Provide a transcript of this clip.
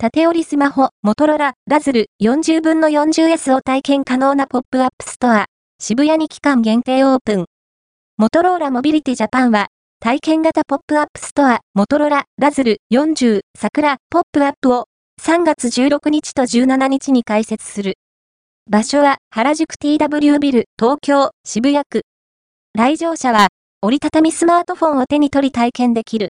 縦折りスマホ、 motorola razr 40分の 40S を体験可能なポップアップストア、渋谷に期間限定オープン。モトローラ・モビリティ・ジャパンは、体験型ポップアップストア、 motorola razr 40、桜、ポップアップを3月16日と17日に開設する。場所は原宿 TW ビル、東京、渋谷区。来場者は折りたたみスマートフォンを手に取り体験できる。